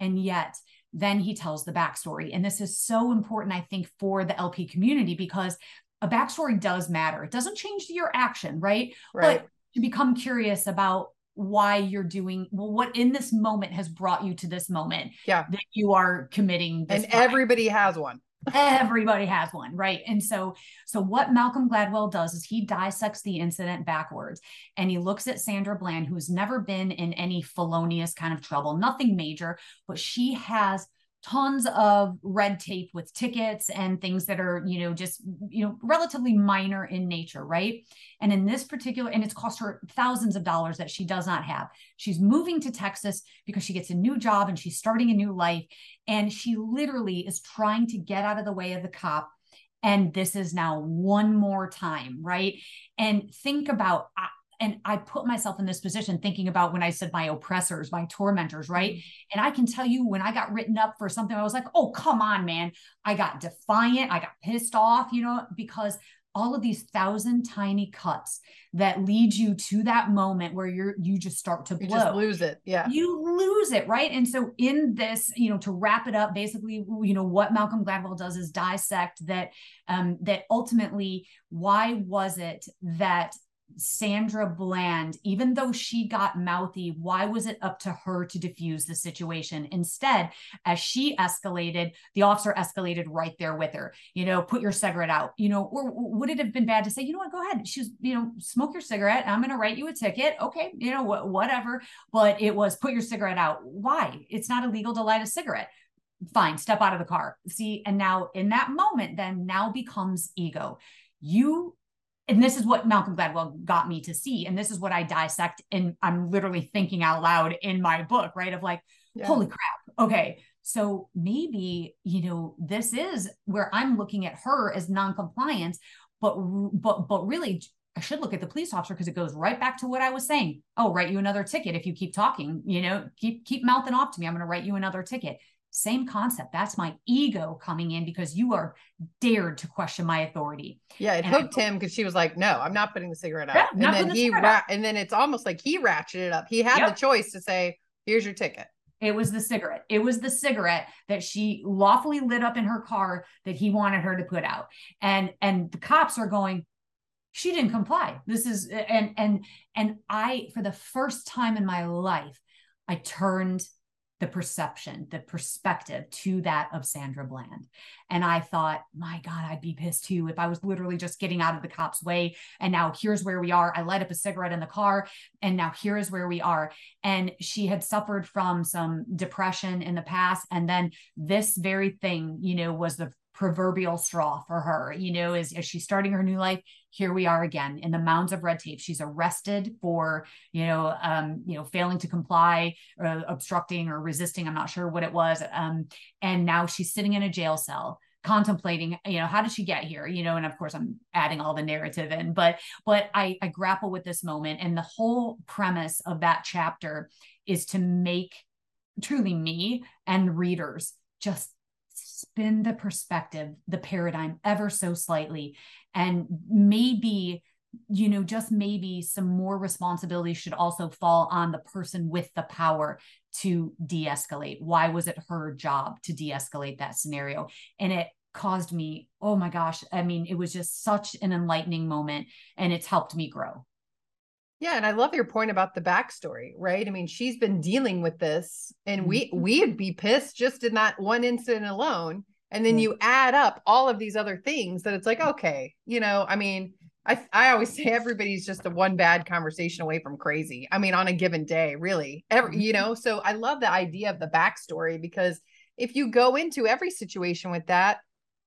And yet, then he tells the backstory. And this is so important, I think, for the LP community because a backstory does matter. It doesn't change your action, right? Right. But to become curious about why you're doing well, what in this moment has brought you to this moment Yeah. that you are committing this and crime. everybody has one. everybody has one right and so so what malcolm gladwell does is he dissects the incident backwards and he looks at sandra bland who's never been in any felonious kind of trouble nothing major but she has tons of red tape with tickets and things that are you know just you know relatively minor in nature right? And in this particular and it's cost her thousands of dollars that she does not have. She's moving to texas because she gets a new job and she's starting a new life. And she literally is trying to get out of the way of the cop. And this is now one more time right? And think about and i put myself in this position thinking about when i said my oppressors my tormentors right and i can tell you when i got written up for something i was like oh come on man i got defiant i got pissed off you know because all of these thousand tiny cuts that lead you to that moment where you're you just start to You blow just lose it. Yeah. you lose it right and so in this you know to wrap it up basically you know what malcolm gladwell does is dissect that um that ultimately why was it that Sandra Bland, even though she got mouthy, why was it up to her to diffuse the situation? Instead, as she escalated, the officer escalated right there with her. You know, put your cigarette out. You know, or would it have been bad to say, you know what, go ahead. She's, you know, smoke your cigarette. I'm going to write you a ticket. Okay, you know, wh- whatever. But it was put your cigarette out. Why? It's not illegal to light a cigarette fine step out of the car see and now in that moment then now becomes ego you and this is what malcolm gladwell got me to see and this is what i dissect and i'm literally thinking out loud in my book right of like Yeah. holy crap okay so maybe you know this is where i'm looking at her as non-compliance but but but really I should look at the police officer because it goes right back to what I was saying. Oh, write you another ticket if you keep talking, you know, keep keep mouthing off to me. I'm going to write you another ticket. Same concept. That's my ego coming in because you are dared to question my authority. Yeah, it And I- hooked him because she was like, "No, I'm not putting the cigarette out." Yeah, and then the he ra- and then it's almost like he ratcheted up. He had Yep. the choice to say, "Here's your ticket." It was the cigarette. It was the cigarette that she lawfully lit up in her car that he wanted her to put out. And and the cops are going, she didn't comply. This is and and and I for the first time in my life, I turned the perception, the perspective to that of Sandra Bland. And I thought, my God, I'd be pissed too if I was literally just getting out of the cop's way. And now here's where we are. I light up a cigarette in the car, and now here is where we are. And she had suffered from some depression in the past. And then this very thing, you know, was the proverbial straw for her, you know, as, as she's starting her new life. Here we are again in the mounds of red tape. She's arrested for, you know, um, you know, failing to comply, or obstructing or resisting. I'm not sure what it was. Um, and now she's sitting in a jail cell contemplating you know how did she get here you know and of course i'm adding all the narrative in but but i i grapple with this moment and the whole premise of that chapter is to make truly me and readers just spin the perspective, the paradigm ever so slightly. And maybe, you know, just maybe some more responsibility should also fall on the person with the power to de escalate. Why was it her job to de escalate that scenario? And it caused me, oh my gosh, I mean, it was just such an enlightening moment and it's helped me grow. Yeah, and I love your point about the backstory, right? I mean, she's been dealing with this, and we Mm-hmm. we'd be pissed just in that one incident alone. And then you add up all of these other things that it's like, okay, you know, I mean, I I always say everybody's just a one bad conversation away from crazy. I mean, on a given day, really, every you Mhm. know. So I love the idea of the backstory because if you go into every situation with that,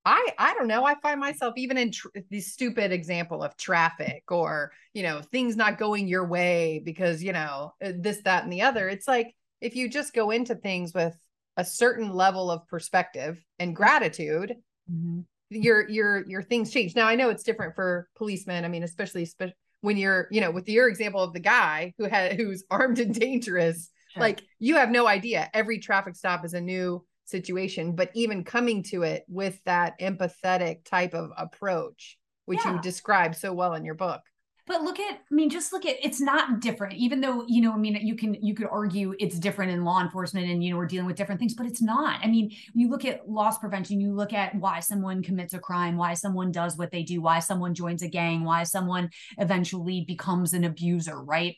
I I don't know. I find myself even in tr- the stupid example of traffic or you know things not going your way because you know uh, this that and the other. It's like if you just go into things with a certain level of perspective and gratitude, Mhm. your your your things change. Now I know it's different for policemen. I mean, especially spe- when you're you know with your example of the guy who had who's armed and dangerous Sure. like you have no idea every traffic stop is a new situation but even coming to it with that empathetic type of approach which Yeah. you describe so well in your book. But look at i mean just look at it's not different even though you know i mean you can you could argue it's different in law enforcement and you know we're dealing with different things but it's not. I mean when you look at loss prevention you look at why someone commits a crime why someone does what they do why someone joins a gang why someone eventually becomes an abuser right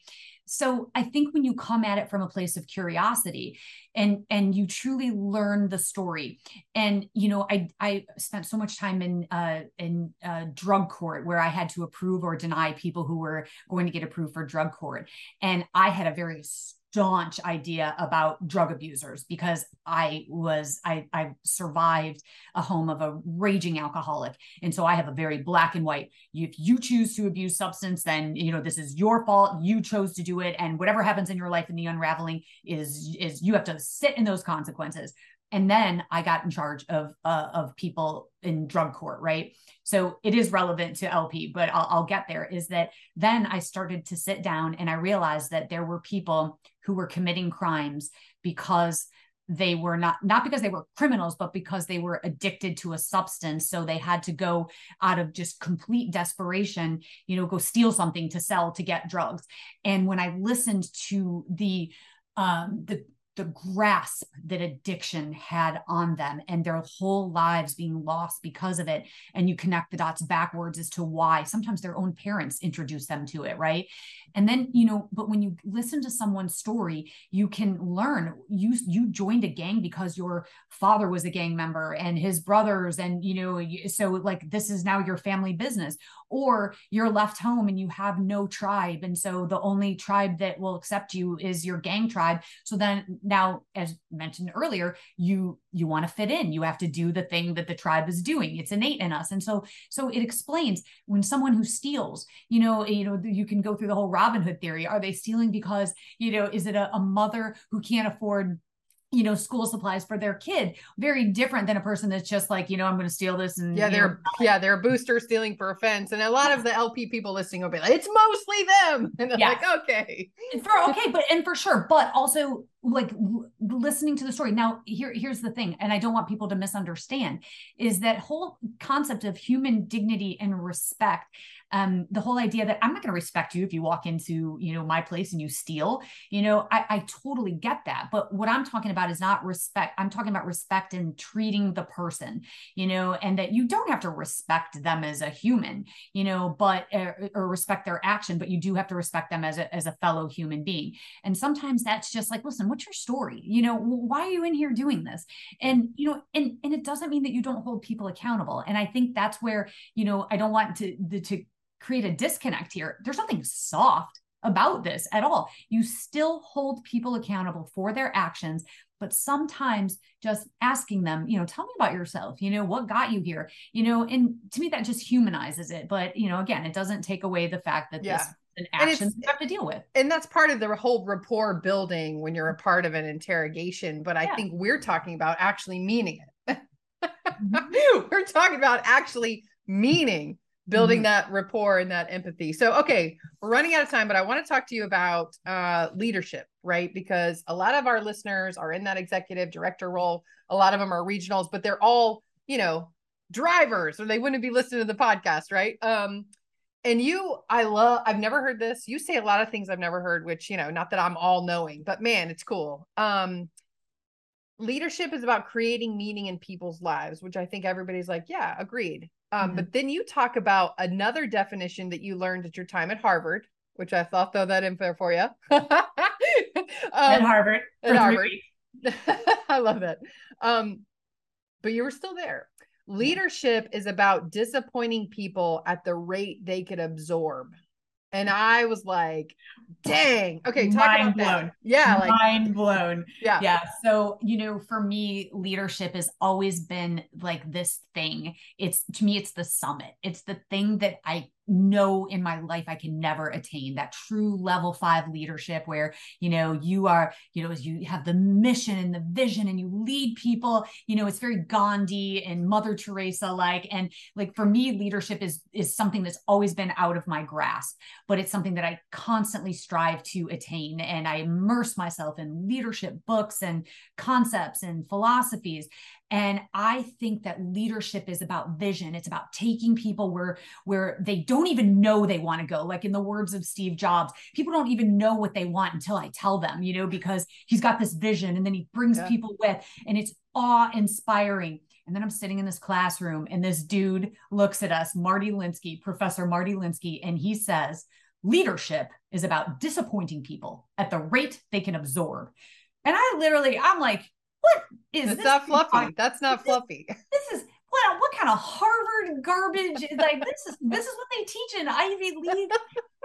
so i think when you come at it from a place of curiosity and and you truly learn the story and you know i i spent so much time in uh in uh drug court where i had to approve or deny people who were going to get approved for drug court. And i had a very staunch idea about drug abusers because i was i i survived a home of a raging alcoholic and so i have a very black and white if you choose to abuse substance then you know this is your fault you chose to do it and whatever happens in your life in the unraveling is is you have to sit in those consequences and then I got in charge of uh, of people in drug court, right? So it is relevant to LP, but I'll, I'll get there. Is that then I started to sit down and I realized that there were people who were committing crimes because they were not not because they were criminals but because they were addicted to a substance. So they had to go out of just complete desperation you know go steal something to sell to get drugs. And when i listened to the um the the grasp that addiction had on them and their whole lives being lost because of it. And you connect the dots backwards as to why. Sometimes their own parents introduce them to it right? And then you know but when you listen to someone's story you can learn. You you joined a gang because your father was a gang member and his brothers and you know so like this is now your family business or you're left home and you have no tribe. And so the only tribe that will accept you is your gang tribe. So then now as mentioned earlier you you want to fit in. You have to do the thing that the tribe is doing. It's innate in us. And so so it explains when someone who steals you know you know you can go through the whole robin hood theory. Are they stealing because you know is it a, a mother who can't afford you know school supplies for their kid very different than a person that's just like you know i'm going to steal this and yeah they're yeah they're a booster stealing for offense and a lot of the lp people listening will be like it's mostly them. And they're Yeah. like okay. For okay but and for sure but also like listening to the story. Now here here's the thing and i don't want people to misunderstand is that whole concept of human dignity and respect um, the whole idea that I'm not going to respect you if you walk into, you know, my place and you steal, you know, I, I totally get that. But what I'm talking about is not respect. I'm talking about respect and treating the person, you know, and that you don't have to respect them as a human, you know, but uh, or respect their action, but you do have to respect them as a, as a fellow human being. And sometimes that's just like, listen, what's your story? You know, why are you in here doing this? And, you know, and, and it doesn't mean that you don't hold people accountable. And I think that's where, you know, I don't want to, the, to create a disconnect here. There's nothing soft about this at all. You still hold people accountable for their actions, but sometimes just asking them, you know, tell me about yourself, you know, what got you here, you know, and to me that just humanizes it. But, you know, again, it doesn't take away the fact that Yeah. this is an action you have to deal with. and that's part of the whole rapport building when you're a part of an interrogation but i Yeah. think we're talking about actually meaning it we're talking about actually meaning building Mhm. that rapport and that empathy. So okay we're running out of time but i want to talk to you about uh, leadership right? Because a lot of our listeners are in that executive director role. A lot of them are regionals but they're all you know drivers or they wouldn't be listening to the podcast right? Um and you i love i've never heard this. You say a lot of things i've never heard which you know not that i'm all knowing but man it's cool. Um leadership is about creating meaning in people's lives which i think everybody's like yeah agreed um Mhm. but then you talk about another definition that you learned at your time at harvard which i thought throw that in there for you at um, Harvard. at Harvard. I love that. Um, but you were still there. Leadership is about disappointing people at the rate they could absorb. And I was like, dang. Okay, talk Mind about that. blown. Yeah, like Mind blown. yeah. yeah so you know for me leadership has always been like this thing it's to me it's the summit it's the thing that i know in my life i can never attain that true level 5 leadership where you know you are you know as you have the mission and the vision and you lead people. You know it's very gandhi and mother teresa like and like for me leadership is is something that's always been out of my grasp but it's something that i constantly strive to attain. And i immerse myself in leadership books and concepts and philosophies and i think that leadership is about vision it's about taking people where where they don't even know they want to go like in the words of steve jobs people don't even know what they want until i tell them you know because he's got this vision and then he brings Yeah. people with and it's awe inspiring and then I'm sitting in this classroom, and this dude looks at us, Marty Linsky, Professor Marty Linsky, and he says, Leadership is about disappointing people at the rate they can absorb. And I literally, I'm like, what is It's this? not dude talking- fluffy. That's not fluffy. This is what what kind of Harvard garbage? Is like this is this is what they teach in Ivy League.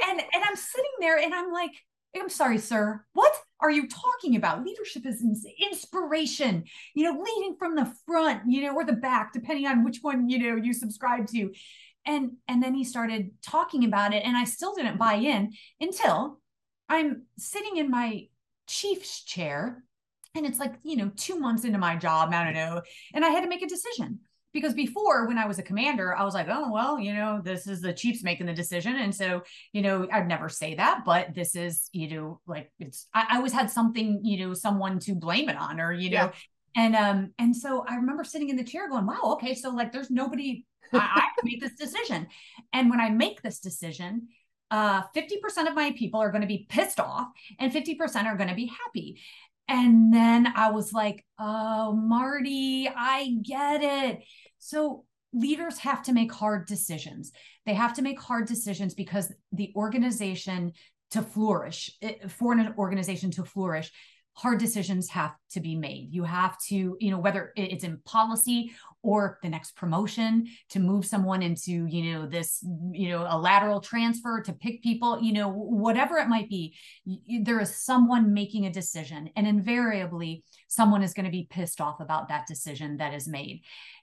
And and I'm sitting there and I'm like, I'm sorry, sir. What are you talking about? Leadership is inspiration, you know, leading from the front, you know, or the back, depending on which one, you know, you subscribe to. And and then he started talking about it, and I still didn't buy in until I'm sitting in my chief's chair, and it's like, you know, two months into my job, I don't know, and I had to make a decision. Because before when i was a commander i was like oh well you know this is the chiefs making the decision. And so you know i'd never say that but this is you know like it's i, I always had something you know someone to blame it on or you know Yeah. and um and so i remember sitting in the chair going wow okay so like there's nobody i, I make this decision. And when i make this decision uh 50% of my people are going to be pissed off and 50% are going to be happy and then I was like, oh, Marty, I get it. So leaders have to make hard decisions. They have to make hard decisions because the organization to flourish, it- for an organization to flourish, hard decisions have to be made. You have to, you know, whether it's in policy or the next promotion to move someone into, you know, this, you know, a lateral transfer to pick people, you know, whatever it might be, there is someone making a decision and invariably someone is going to be pissed off about that decision that is made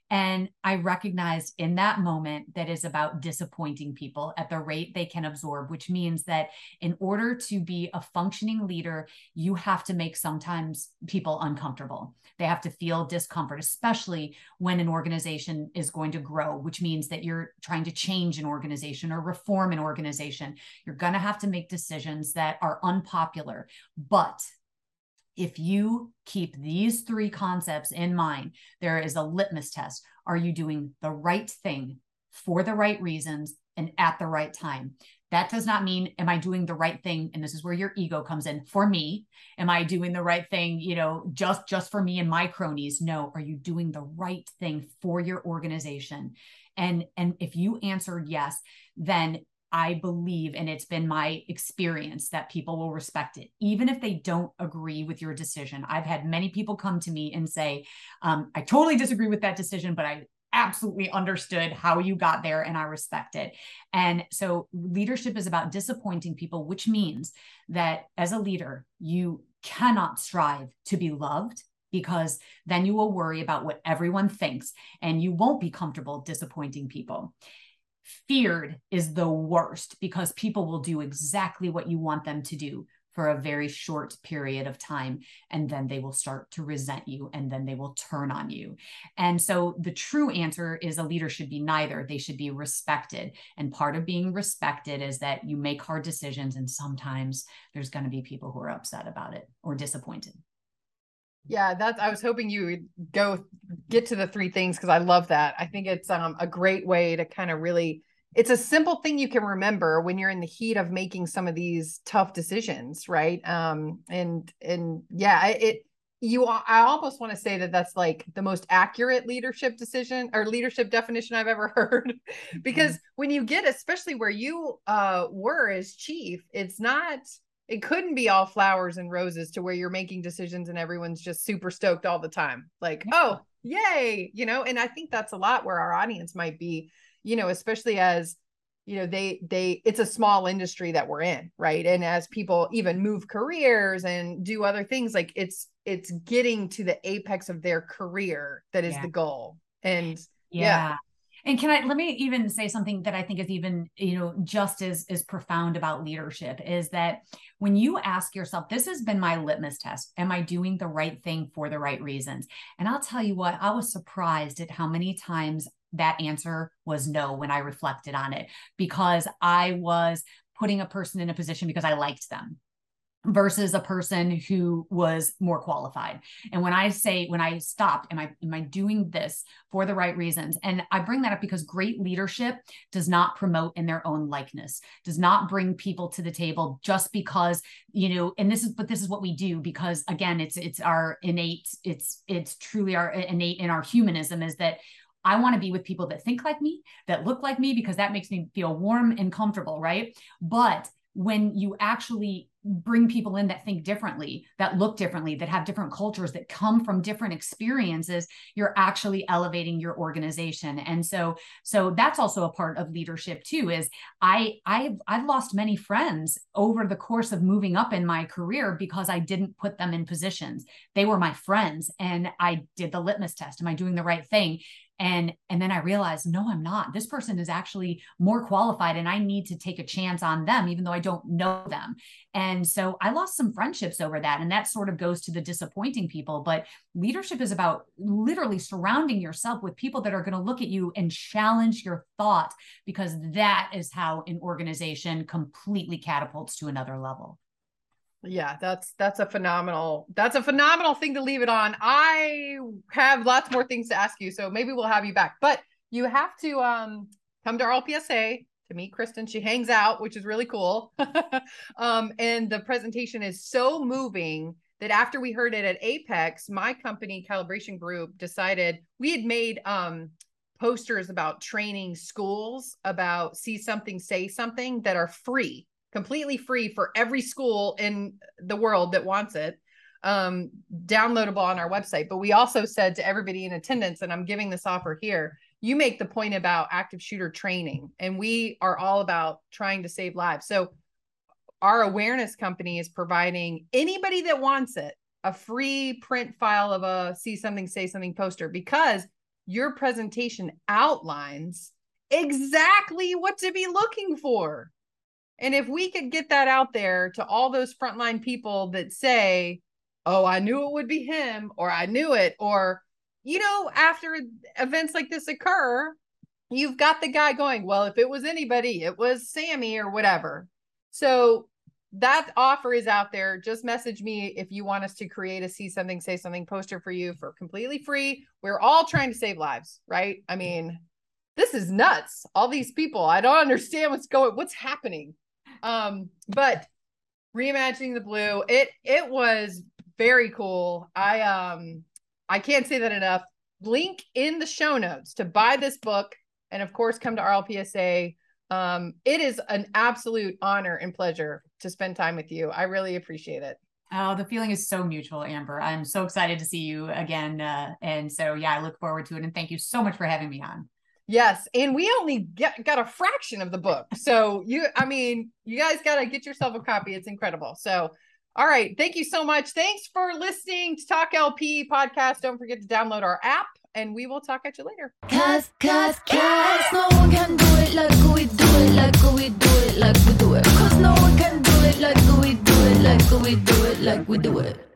and i recognized in that moment that is about disappointing people at the rate they can absorb which means that in order to be a functioning leader you have to make sometimes people uncomfortable. They have to feel discomfort especially when an organization is going to grow which means that you're trying to change an organization or reform an organization. You're going to have to make decisions that are unpopular but if you keep these three concepts in mind, there is a litmus test. Are you doing the right thing for the right reasons and at the right time? That does not mean, am I doing the right thing? And this is where your ego comes in for me. Am I doing the right thing, you know, just, just for me and my cronies? No. Are you doing the right thing for your organization? And, and if you answered yes, then I believe, and it's been my experience that people will respect it, even if they don't agree with your decision. I've had many people come to me and say, um, I totally disagree with that decision, but I absolutely understood how you got there and I respect it. And so leadership is about disappointing people, which means that as a leader, you cannot strive to be loved because then you will worry about what everyone thinks and you won't be comfortable disappointing people. Feared is the worst because people will do exactly what you want them to do for a very short period of time and then they will start to resent you and then they will turn on you. And so the true answer is a leader should be neither. They should be respected. And part of being respected is that you make hard decisions and sometimes there's going to be people who are upset about it or disappointed yeah, that's I was hoping you would go get to the three things because I love that. I think it's um a great way to kind of really it's a simple thing you can remember when you're in the heat of making some of these tough decisions right um and and yeah it you i almost want to say that that's like the most accurate leadership decision or leadership definition i've ever heard because mm-hmm. when you get especially where you uh were as chief it's not it couldn't be all flowers and roses to where you're making decisions and everyone's just super stoked all the time like oh yay you know and i think that's a lot where our audience might be you know especially as you know they they it's a small industry that we're in right and as people even move careers and do other things like it's it's getting to the apex of their career that is yeah. the goal and yeah. yeah. And can I let me even say something that I think is even, you know, just as as profound about leadership is that when you ask yourself, this has been my litmus test. Am I doing the right thing for the right reasons? And I'll tell you what, I was surprised at how many times that answer was no when I reflected on it because I was putting a person in a position because I liked them versus a person who was more qualified. And when I say when I stopped, am I am I doing this for the right reasons? And I bring that up because great leadership does not promote in their own likeness, does not bring people to the table just because, you know, and this is but this is what we do because again, it's it's our innate, it's it's truly our innate in our humanism is that I want to be with people that think like me, that look like me, because that makes me feel warm and comfortable, right? But when you actually bring people in that think differently, that look differently, that have different cultures, that come from different experiences, you're actually elevating your organization. And so, so that's also a part of leadership too. Is I I've I've lost many friends over the course of moving up in my career because I didn't put them in positions. They were my friends, and I did the litmus test. Am I doing the right thing? And and then i realized no i'm not. This person is actually more qualified and i need to take a chance on them even though i don't know them. And so i lost some friendships over that and that sort of goes to the disappointing people but leadership is about literally surrounding yourself with people that are going to look at you and challenge your thought because that is how an organization completely catapults to another level yeah, that's that's a phenomenal that's a phenomenal thing to leave it on. I have lots more things to ask you, so maybe we'll have you back. But you have to um come to RLPSA to meet Kristen. She hangs out, which is really cool. um, and the presentation is so moving that after we heard it at Apex, my company calibration group decided we had made um posters about training schools about see something, say something that are free completely free for every school in the world that wants it um, downloadable on our website. But we also said to everybody in attendance, and I'm giving this offer here, you make the point about active shooter training, and we are all about trying to save lives. So our awareness company is providing anybody that wants it a free print file of a see something, say something poster because your presentation outlines exactly what to be looking for. And if we could get that out there to all those frontline people that say, oh, I knew it would be him, or I knew it, or, you know, after events like this occur, you've got the guy going, well, if it was anybody, it was Sammy or whatever. So that offer is out there. Just message me if you want us to create a see something, say something poster for you for completely free. We're all trying to save lives, right? I mean, this is nuts. All these people, I don't understand what's going, what's happening. Um, but reimagining the blue, it it was very cool. I um I can't say that enough. Link in the show notes to buy this book, and of course, come to RLPSA. Um, it is an absolute honor and pleasure to spend time with you. I really appreciate it. Oh, the feeling is so mutual, Amber. I'm so excited to see you again. Uh, and so, yeah, I look forward to it. And thank you so much for having me on. Yes, and we only get got a fraction of the book. So you I mean, you guys got to get yourself a copy. It's incredible. So all right, thank you so much. Thanks for listening to Talk LP podcast. Don't forget to download our app and we will talk at you later. Cause, cause, cause no one can do it like we do it, like we do it, like we do it. Cause no one can do it like we do it, like we do it, like we do it.